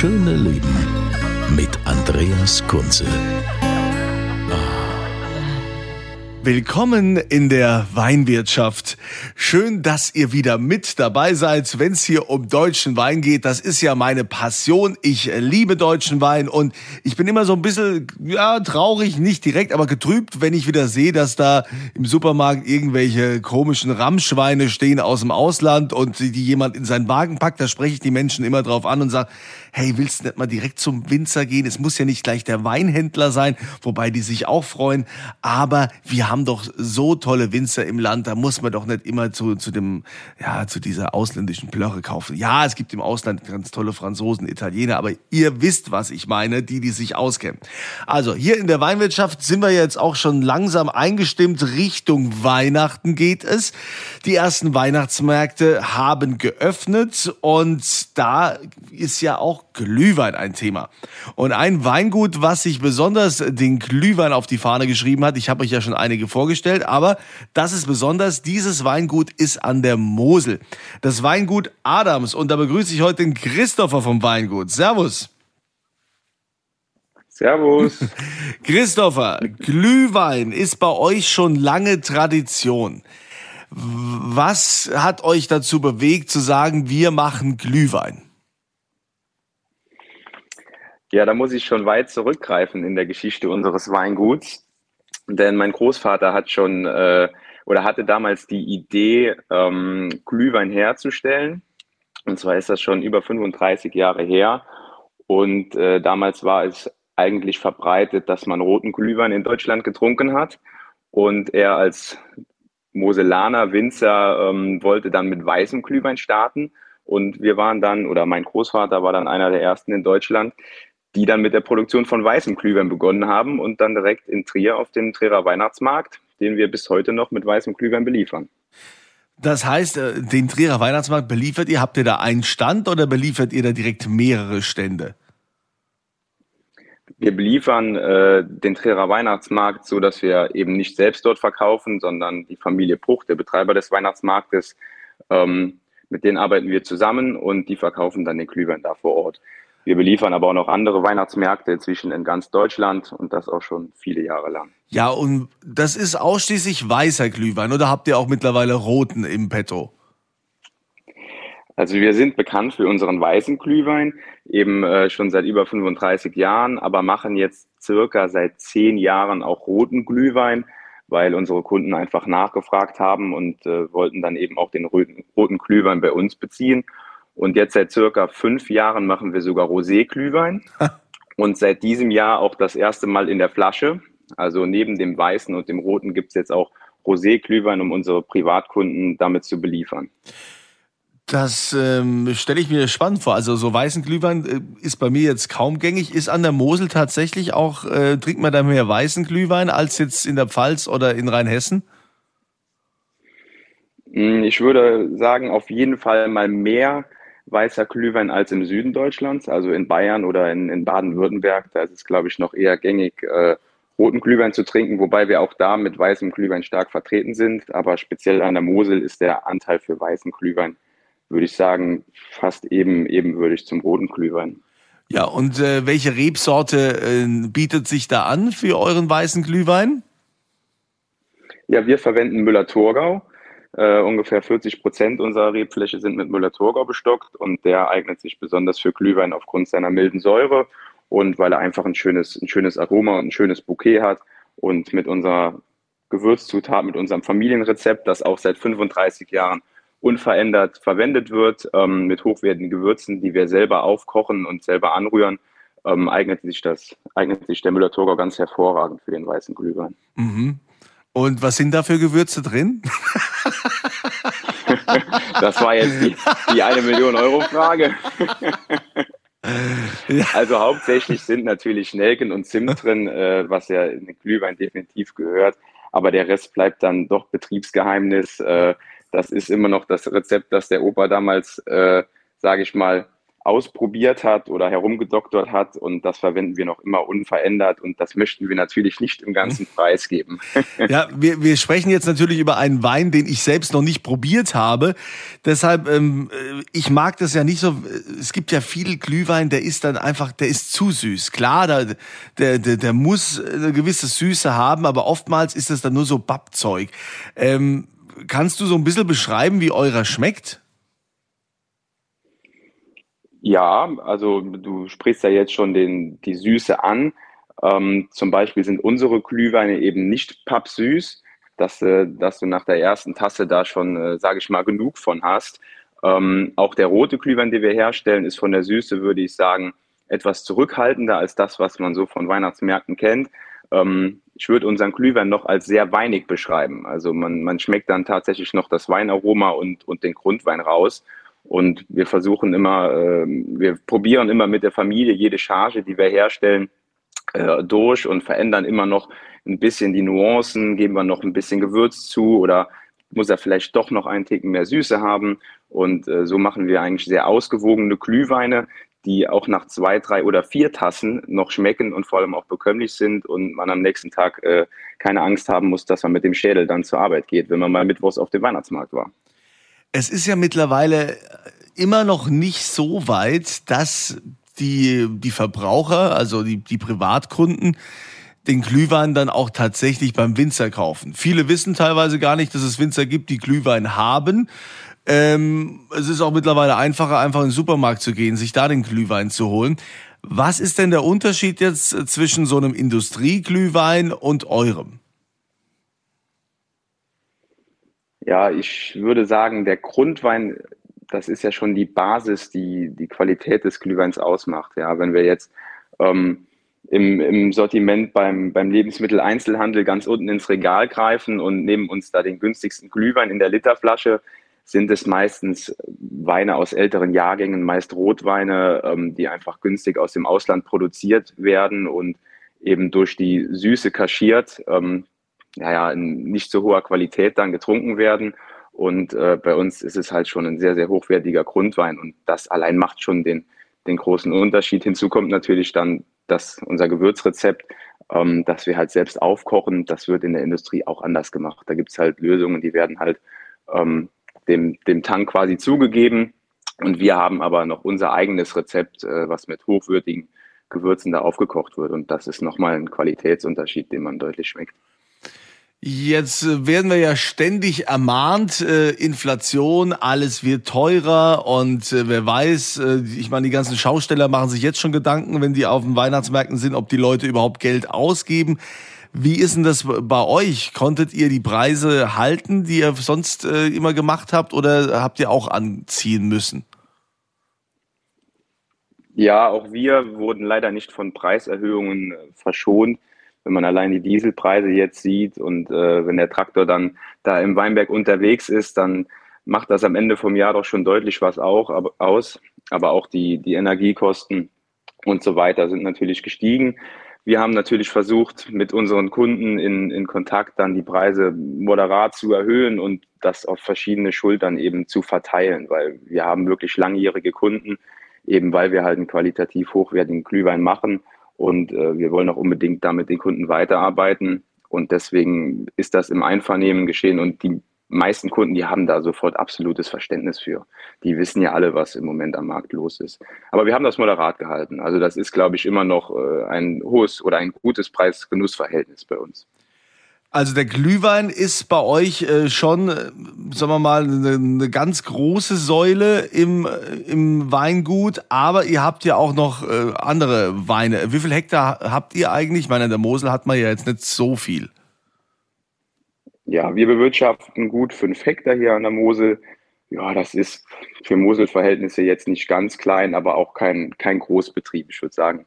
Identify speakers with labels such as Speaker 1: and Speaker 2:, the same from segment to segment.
Speaker 1: schöne Leben mit Andreas Kunze.
Speaker 2: Willkommen in der Weinwirtschaft. Schön, dass ihr wieder mit dabei seid, wenn es hier um deutschen Wein geht. Das ist ja meine Passion. Ich liebe deutschen Wein und ich bin immer so ein bisschen, ja, traurig, nicht direkt, aber getrübt, wenn ich wieder sehe, dass da im Supermarkt irgendwelche komischen Ramschweine stehen aus dem Ausland und die jemand in seinen Wagen packt. Da spreche ich die Menschen immer drauf an und sage, hey, willst du nicht mal direkt zum Winzer gehen? Es muss ja nicht gleich der Weinhändler sein, wobei die sich auch freuen. Aber wir haben doch so tolle Winzer im Land, da muss man doch nicht immer zu, zu dem, ja, zu dieser ausländischen Plörre kaufen. Ja, es gibt im Ausland ganz tolle Franzosen, Italiener, aber ihr wisst, was ich meine, die, die sich auskennen. Also, hier in der Weinwirtschaft sind wir jetzt auch schon langsam eingestimmt. Richtung Weihnachten geht es. Die ersten Weihnachtsmärkte haben geöffnet und da ist ja auch Glühwein ein Thema. Und ein Weingut, was sich besonders den Glühwein auf die Fahne geschrieben hat, ich habe euch ja schon einige vorgestellt, aber das ist besonders, dieses Weingut ist an der Mosel. Das Weingut Adams und da begrüße ich heute den Christopher vom Weingut. Servus.
Speaker 3: Servus.
Speaker 2: Christopher, Glühwein ist bei euch schon lange Tradition. Was hat euch dazu bewegt zu sagen, wir machen Glühwein?
Speaker 3: Ja, da muss ich schon weit zurückgreifen in der Geschichte unseres Weinguts. Denn mein Großvater hat schon äh, oder hatte damals die Idee, ähm, Glühwein herzustellen. Und zwar ist das schon über 35 Jahre her. Und äh, damals war es eigentlich verbreitet, dass man roten Glühwein in Deutschland getrunken hat. Und er als Moselaner Winzer ähm, wollte dann mit weißem Glühwein starten. Und wir waren dann, oder mein Großvater war dann einer der ersten in Deutschland, die dann mit der Produktion von weißem Glühwein begonnen haben und dann direkt in Trier auf dem Trierer Weihnachtsmarkt, den wir bis heute noch mit weißem Glühwein beliefern.
Speaker 2: Das heißt, äh, den Trierer Weihnachtsmarkt beliefert ihr, habt ihr da einen Stand oder beliefert ihr da direkt mehrere Stände?
Speaker 3: Wir beliefern äh, den Trierer Weihnachtsmarkt so, dass wir eben nicht selbst dort verkaufen, sondern die Familie Bruch, der Betreiber des Weihnachtsmarktes, ähm, mit denen arbeiten wir zusammen und die verkaufen dann den Glühwein da vor Ort. Wir beliefern aber auch noch andere Weihnachtsmärkte inzwischen in ganz Deutschland und das auch schon viele Jahre lang.
Speaker 2: Ja, und das ist ausschließlich weißer Glühwein oder habt ihr auch mittlerweile roten im Petto?
Speaker 3: Also wir sind bekannt für unseren weißen Glühwein, eben äh, schon seit über 35 Jahren, aber machen jetzt circa seit zehn Jahren auch roten Glühwein, weil unsere Kunden einfach nachgefragt haben und äh, wollten dann eben auch den roten, roten Glühwein bei uns beziehen. Und jetzt seit circa fünf Jahren machen wir sogar Rosé-Glühwein. und seit diesem Jahr auch das erste Mal in der Flasche. Also neben dem weißen und dem roten gibt es jetzt auch Rosé-Glühwein, um unsere Privatkunden damit zu beliefern.
Speaker 2: Das ähm, stelle ich mir spannend vor. Also so weißen Glühwein äh, ist bei mir jetzt kaum gängig. Ist an der Mosel tatsächlich auch, äh, trinkt man da mehr weißen Glühwein als jetzt in der Pfalz oder in Rheinhessen?
Speaker 3: Hm, ich würde sagen, auf jeden Fall mal mehr weißer Glühwein als im Süden Deutschlands, also in Bayern oder in, in Baden-Württemberg. Da ist es, glaube ich, noch eher gängig, äh, roten Glühwein zu trinken, wobei wir auch da mit weißem Glühwein stark vertreten sind. Aber speziell an der Mosel ist der Anteil für weißen Glühwein, würde ich sagen, fast eben ebenwürdig zum roten Glühwein.
Speaker 2: Ja, und äh, welche Rebsorte äh, bietet sich da an für euren weißen Glühwein?
Speaker 3: Ja, wir verwenden Müller-Thurgau. Äh, ungefähr 40 Prozent unserer Rebfläche sind mit Müller-Thurgau bestockt und der eignet sich besonders für Glühwein aufgrund seiner milden Säure und weil er einfach ein schönes, ein schönes Aroma und ein schönes Bouquet hat. Und mit unserer Gewürzzutat, mit unserem Familienrezept, das auch seit 35 Jahren unverändert verwendet wird, ähm, mit hochwertigen Gewürzen, die wir selber aufkochen und selber anrühren, ähm, eignet sich das eignet sich der Müller-Thurgau ganz hervorragend für den weißen Glühwein.
Speaker 2: Mhm. Und was sind da für Gewürze drin?
Speaker 3: das war jetzt die, die eine Million Euro Frage. Also hauptsächlich sind natürlich Nelken und Zimt drin, äh, was ja in den Glühwein definitiv gehört. Aber der Rest bleibt dann doch Betriebsgeheimnis. Äh, das ist immer noch das Rezept, das der Opa damals, äh, sage ich mal, ausprobiert hat oder herumgedoktert hat und das verwenden wir noch immer unverändert und das möchten wir natürlich nicht im ganzen. Preis geben.
Speaker 2: Ja, wir, wir sprechen jetzt natürlich über einen Wein, den ich selbst noch nicht probiert habe. Deshalb, ähm, ich mag das ja nicht so. Es gibt ja viel Glühwein, der ist dann einfach, der ist zu süß. Klar, der, der, der, muss eine gewisse Süße haben, aber oftmals ist es dann nur so Bappzeug. Ähm, kannst du so ein bisschen beschreiben, wie eurer schmeckt?
Speaker 3: Ja, also du sprichst ja jetzt schon den, die Süße an. Ähm, zum Beispiel sind unsere Glühweine eben nicht pappsüß, dass, äh, dass du nach der ersten Tasse da schon, äh, sage ich mal, genug von hast. Ähm, auch der rote Glühwein, den wir herstellen, ist von der Süße, würde ich sagen, etwas zurückhaltender als das, was man so von Weihnachtsmärkten kennt. Ähm, ich würde unseren Glühwein noch als sehr weinig beschreiben. Also man, man schmeckt dann tatsächlich noch das Weinaroma und, und den Grundwein raus. Und wir versuchen immer, äh, wir probieren immer mit der Familie jede Charge, die wir herstellen, äh, durch und verändern immer noch ein bisschen die Nuancen, geben wir noch ein bisschen Gewürz zu oder muss er vielleicht doch noch einen Ticken mehr Süße haben. Und äh, so machen wir eigentlich sehr ausgewogene Glühweine, die auch nach zwei, drei oder vier Tassen noch schmecken und vor allem auch bekömmlich sind und man am nächsten Tag äh, keine Angst haben muss, dass man mit dem Schädel dann zur Arbeit geht, wenn man mal mittwochs auf dem Weihnachtsmarkt war.
Speaker 2: Es ist ja mittlerweile immer noch nicht so weit, dass die, die Verbraucher, also die, die Privatkunden, den Glühwein dann auch tatsächlich beim Winzer kaufen. Viele wissen teilweise gar nicht, dass es Winzer gibt, die Glühwein haben. Ähm, es ist auch mittlerweile einfacher, einfach in den Supermarkt zu gehen, sich da den Glühwein zu holen. Was ist denn der Unterschied jetzt zwischen so einem Industrieglühwein und eurem?
Speaker 3: Ja, ich würde sagen, der Grundwein, das ist ja schon die Basis, die die Qualität des Glühweins ausmacht. Ja, wenn wir jetzt ähm, im, im Sortiment beim, beim Lebensmitteleinzelhandel ganz unten ins Regal greifen und nehmen uns da den günstigsten Glühwein in der Literflasche, sind es meistens Weine aus älteren Jahrgängen, meist Rotweine, ähm, die einfach günstig aus dem Ausland produziert werden und eben durch die Süße kaschiert. Ähm, naja, in nicht so hoher Qualität dann getrunken werden. Und äh, bei uns ist es halt schon ein sehr, sehr hochwertiger Grundwein. Und das allein macht schon den, den großen Unterschied. Hinzu kommt natürlich dann dass unser Gewürzrezept, ähm, das wir halt selbst aufkochen. Das wird in der Industrie auch anders gemacht. Da gibt es halt Lösungen, die werden halt ähm, dem, dem Tank quasi zugegeben. Und wir haben aber noch unser eigenes Rezept, äh, was mit hochwürdigen Gewürzen da aufgekocht wird. Und das ist nochmal ein Qualitätsunterschied, den man deutlich schmeckt.
Speaker 2: Jetzt äh, werden wir ja ständig ermahnt, äh, Inflation, alles wird teurer und äh, wer weiß, äh, ich meine, die ganzen Schausteller machen sich jetzt schon Gedanken, wenn die auf den Weihnachtsmärkten sind, ob die Leute überhaupt Geld ausgeben. Wie ist denn das bei euch? Konntet ihr die Preise halten, die ihr sonst äh, immer gemacht habt oder habt ihr auch anziehen müssen?
Speaker 3: Ja, auch wir wurden leider nicht von Preiserhöhungen äh, verschont wenn man allein die Dieselpreise jetzt sieht und äh, wenn der Traktor dann da im Weinberg unterwegs ist, dann macht das am Ende vom Jahr doch schon deutlich was auch, aber, aus. Aber auch die, die Energiekosten und so weiter sind natürlich gestiegen. Wir haben natürlich versucht, mit unseren Kunden in, in Kontakt dann die Preise moderat zu erhöhen und das auf verschiedene Schultern eben zu verteilen, weil wir haben wirklich langjährige Kunden, eben weil wir halt einen qualitativ hochwertigen Glühwein machen und äh, wir wollen auch unbedingt damit den Kunden weiterarbeiten. Und deswegen ist das im Einvernehmen geschehen. Und die meisten Kunden, die haben da sofort absolutes Verständnis für. Die wissen ja alle, was im Moment am Markt los ist. Aber wir haben das moderat gehalten. Also das ist, glaube ich, immer noch äh, ein hohes oder ein gutes Preis-Genuss-Verhältnis bei uns.
Speaker 2: Also der Glühwein ist bei euch äh, schon, äh, sagen wir mal, eine, eine, ganz große Säule im, äh, im Weingut, aber ihr habt ja auch noch äh, andere Weine. Wie viel Hektar habt ihr eigentlich? Ich meine, in der Mosel hat man ja jetzt nicht so viel.
Speaker 3: Ja, wir bewirtschaften gut fünf Hektar hier an der Mosel. Ja, das ist für Moselverhältnisse jetzt nicht ganz klein, aber auch kein, kein Großbetrieb. Ich würde sagen,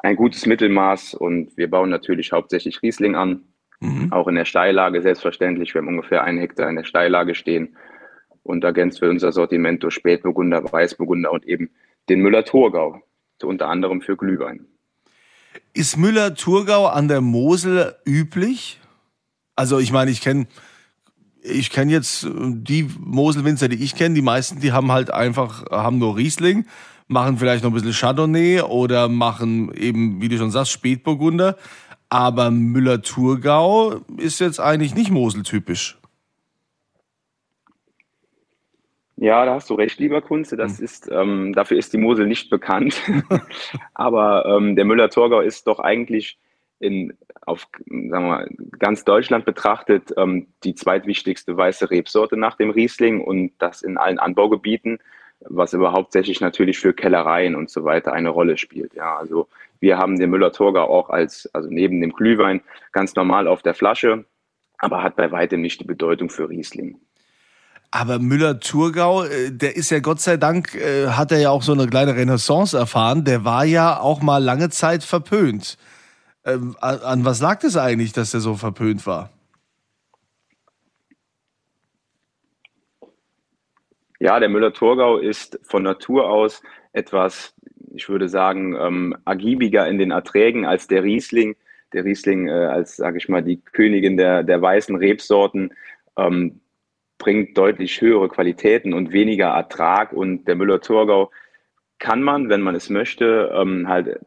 Speaker 3: ein gutes Mittelmaß und wir bauen natürlich hauptsächlich Riesling an, mhm. auch in der Steillage selbstverständlich. Wir haben ungefähr einen Hektar in der Steillage stehen und ergänzt für unser Sortiment durch Spätburgunder, Weißburgunder und eben den Müller-Thurgau, unter anderem für Glühwein.
Speaker 2: Ist Müller-Thurgau an der Mosel üblich? Also ich meine, ich kenne ich kenne jetzt die Moselwinzer, die ich kenne, die meisten, die haben halt einfach, haben nur Riesling machen vielleicht noch ein bisschen Chardonnay oder machen eben, wie du schon sagst, Spätburgunder. Aber Müller-Thurgau ist jetzt eigentlich nicht Mosel-typisch.
Speaker 3: Ja, da hast du recht, lieber Kunze. Das hm. ist, ähm, dafür ist die Mosel nicht bekannt. Aber ähm, der Müller-Thurgau ist doch eigentlich in, auf sagen wir mal, ganz Deutschland betrachtet ähm, die zweitwichtigste weiße Rebsorte nach dem Riesling und das in allen Anbaugebieten was aber hauptsächlich natürlich für Kellereien und so weiter eine Rolle spielt. Ja, also wir haben den Müller-Thurgau auch als, also neben dem Glühwein ganz normal auf der Flasche, aber hat bei weitem nicht die Bedeutung für Riesling.
Speaker 2: Aber Müller-Thurgau, äh, der ist ja Gott sei Dank, äh, hat er ja auch so eine kleine Renaissance erfahren. Der war ja auch mal lange Zeit verpönt. Ähm, an was lag es eigentlich, dass der so verpönt war?
Speaker 3: Ja, der Müller-Thurgau ist von Natur aus etwas, ich würde sagen, ähm, agiebiger in den Erträgen als der Riesling. Der Riesling äh, als, sage ich mal, die Königin der, der weißen Rebsorten ähm, bringt deutlich höhere Qualitäten und weniger Ertrag. Und der Müller-Thurgau kann man, wenn man es möchte, ähm, halt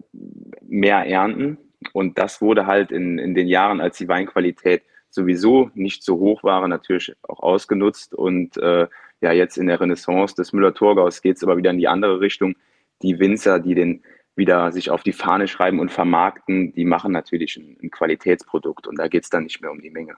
Speaker 3: mehr ernten. Und das wurde halt in, in den Jahren, als die Weinqualität sowieso nicht so hoch war, natürlich auch ausgenutzt und äh, ja, jetzt in der Renaissance des Müller-Thurgaus geht es aber wieder in die andere Richtung. Die Winzer, die den wieder sich auf die Fahne schreiben und vermarkten, die machen natürlich ein, ein Qualitätsprodukt und da geht es dann nicht mehr um die Menge.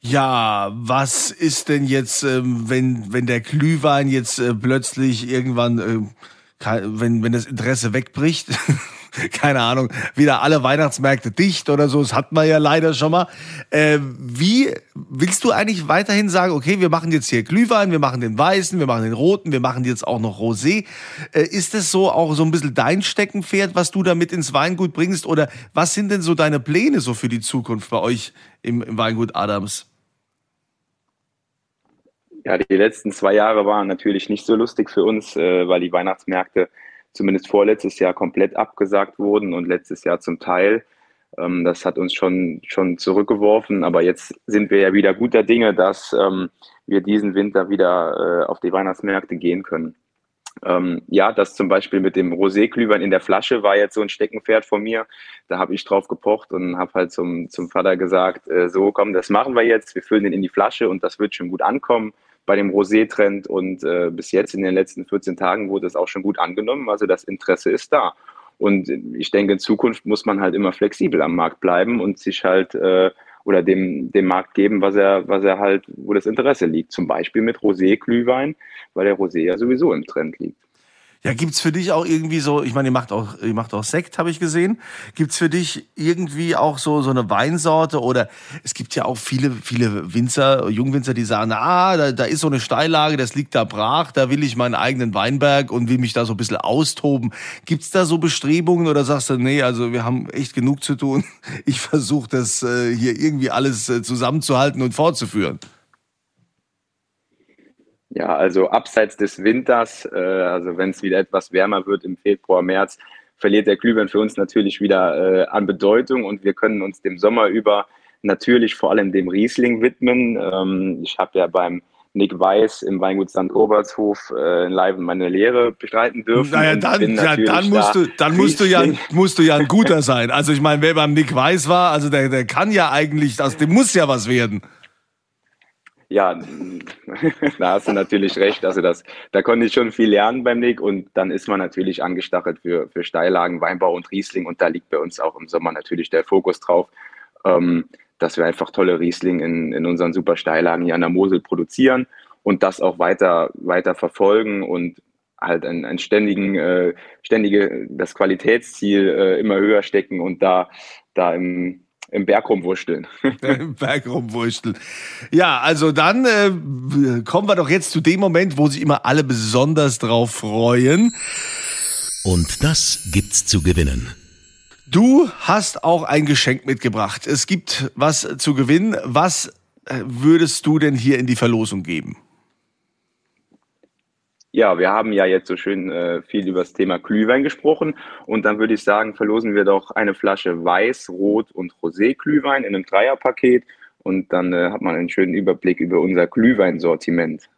Speaker 2: Ja, was ist denn jetzt, ähm, wenn, wenn der Glühwein jetzt äh, plötzlich irgendwann, äh, wenn, wenn das Interesse wegbricht? keine Ahnung, wieder alle Weihnachtsmärkte dicht oder so. Das hat man ja leider schon mal. Äh, wie willst du eigentlich weiterhin sagen, okay, wir machen jetzt hier Glühwein, wir machen den weißen, wir machen den roten, wir machen jetzt auch noch Rosé. Äh, ist das so auch so ein bisschen dein Steckenpferd, was du da mit ins Weingut bringst? Oder was sind denn so deine Pläne so für die Zukunft bei euch im, im Weingut Adams?
Speaker 3: Ja, die letzten zwei Jahre waren natürlich nicht so lustig für uns, äh, weil die Weihnachtsmärkte zumindest vorletztes Jahr komplett abgesagt wurden und letztes Jahr zum Teil. Ähm, das hat uns schon, schon zurückgeworfen, aber jetzt sind wir ja wieder guter Dinge, dass ähm, wir diesen Winter wieder äh, auf die Weihnachtsmärkte gehen können. Ähm, ja, das zum Beispiel mit dem Rosé-Glühwein in der Flasche war jetzt so ein Steckenpferd von mir. Da habe ich drauf gepocht und habe halt zum, zum Vater gesagt, äh, so komm, das machen wir jetzt. Wir füllen den in die Flasche und das wird schon gut ankommen bei dem Rosé-Trend und äh, bis jetzt in den letzten 14 Tagen wurde es auch schon gut angenommen. Also das Interesse ist da. Und ich denke, in Zukunft muss man halt immer flexibel am Markt bleiben und sich halt äh, oder dem, dem Markt geben, was er, was er halt, wo das Interesse liegt. Zum Beispiel mit Rosé-Glühwein, weil der Rosé ja sowieso im Trend liegt.
Speaker 2: Ja, gibt's für dich auch irgendwie so, ich meine, ihr macht auch, ihr macht auch Sekt, habe ich gesehen. Gibt's für dich irgendwie auch so, so eine Weinsorte oder es gibt ja auch viele, viele Winzer, Jungwinzer, die sagen, ah, da, da ist so eine Steillage, das liegt da brach, da will ich meinen eigenen Weinberg und will mich da so ein bisschen austoben. Gibt's da so Bestrebungen oder sagst du, nee, also wir haben echt genug zu tun. Ich versuche das äh, hier irgendwie alles äh, zusammenzuhalten und fortzuführen?
Speaker 3: Ja, also abseits des Winters, äh, also wenn es wieder etwas wärmer wird im Februar, März, verliert der Glühwein für uns natürlich wieder äh, an Bedeutung und wir können uns dem Sommer über natürlich vor allem dem Riesling widmen. Ähm, ich habe ja beim Nick Weiß im Weingut St. Obertshof äh, live meine Lehre bestreiten dürfen.
Speaker 2: Naja, dann, ja, dann musst du, dann musst du ja, musst du ja ein guter sein. Also ich meine, wer beim Nick Weiß war, also der, der kann ja eigentlich, aus dem muss ja was werden.
Speaker 3: Ja, da hast du natürlich recht. Also das, da konnte ich schon viel lernen beim Nick und dann ist man natürlich angestachelt für, für Steillagen, Weinbau und Riesling und da liegt bei uns auch im Sommer natürlich der Fokus drauf, ähm, dass wir einfach tolle Riesling in, in unseren super Steillagen hier an der Mosel produzieren und das auch weiter, weiter verfolgen und halt ein, ein ständigen, äh, ständige, das Qualitätsziel äh, immer höher stecken und da, da im, im Berg rumwurschteln.
Speaker 2: Im Berg rumwurschteln. Ja, also dann äh, kommen wir doch jetzt zu dem Moment, wo sich immer alle besonders drauf freuen.
Speaker 1: Und das gibt's zu gewinnen.
Speaker 2: Du hast auch ein Geschenk mitgebracht. Es gibt was zu gewinnen. Was äh, würdest du denn hier in die Verlosung geben?
Speaker 3: Ja, wir haben ja jetzt so schön äh, viel über das Thema Glühwein gesprochen und dann würde ich sagen, verlosen wir doch eine Flasche Weiß, Rot und Rosé Glühwein in einem Dreierpaket und dann äh, hat man einen schönen Überblick über unser Glühweinsortiment.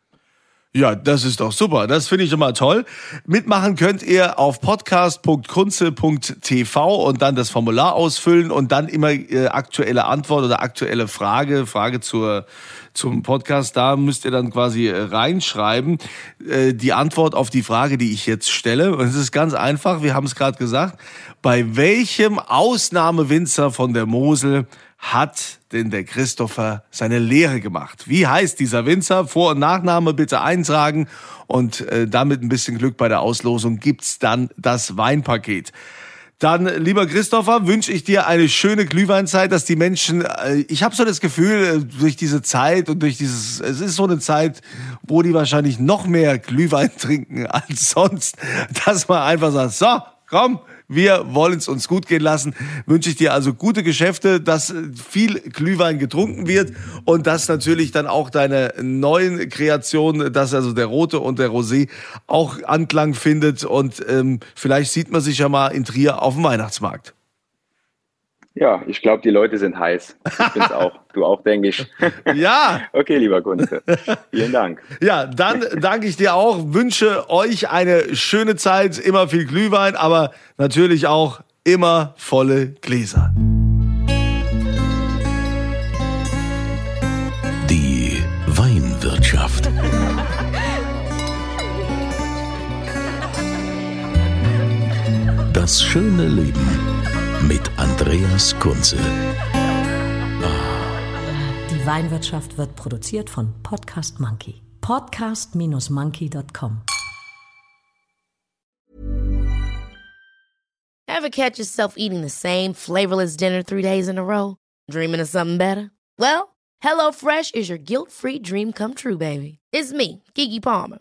Speaker 2: Ja, das ist doch super. Das finde ich immer toll. Mitmachen könnt ihr auf podcast.kunze.tv und dann das Formular ausfüllen und dann immer äh, aktuelle Antwort oder aktuelle Frage, Frage zur, zum Podcast. Da müsst ihr dann quasi äh, reinschreiben äh, die Antwort auf die Frage, die ich jetzt stelle. Und es ist ganz einfach. Wir haben es gerade gesagt. Bei welchem Ausnahmewinzer von der Mosel hat denn der Christopher seine Lehre gemacht? Wie heißt dieser Winzer? Vor- und Nachname bitte eintragen und äh, damit ein bisschen Glück bei der Auslosung gibt's dann das Weinpaket. Dann, lieber Christopher, wünsche ich dir eine schöne Glühweinzeit, dass die Menschen, äh, ich habe so das Gefühl, äh, durch diese Zeit und durch dieses, es ist so eine Zeit, wo die wahrscheinlich noch mehr Glühwein trinken als sonst, dass man einfach sagt, so, komm, wir wollen es uns gut gehen lassen. Wünsche ich dir also gute Geschäfte, dass viel Glühwein getrunken wird und dass natürlich dann auch deine neuen Kreationen, dass also der rote und der Rosé auch Anklang findet und ähm, vielleicht sieht man sich ja mal in Trier auf dem Weihnachtsmarkt.
Speaker 3: Ja, ich glaube, die Leute sind heiß. Ich bin's auch. Du auch, denke ich.
Speaker 2: Ja.
Speaker 3: okay, lieber Kunze. Vielen Dank.
Speaker 2: Ja, dann danke ich dir auch. Wünsche euch eine schöne Zeit, immer viel Glühwein, aber natürlich auch immer volle Gläser.
Speaker 1: Die Weinwirtschaft. Das schöne Leben mit Andreas Kunze.
Speaker 4: Die Weinwirtschaft wird produziert von Podcast Monkey. Podcast-monkey.com.
Speaker 5: Ever catch yourself eating the same flavorless dinner three days in a row? Dreaming of something better? Well, HelloFresh is your guilt-free dream come true, baby. It's me, Kiki Palmer.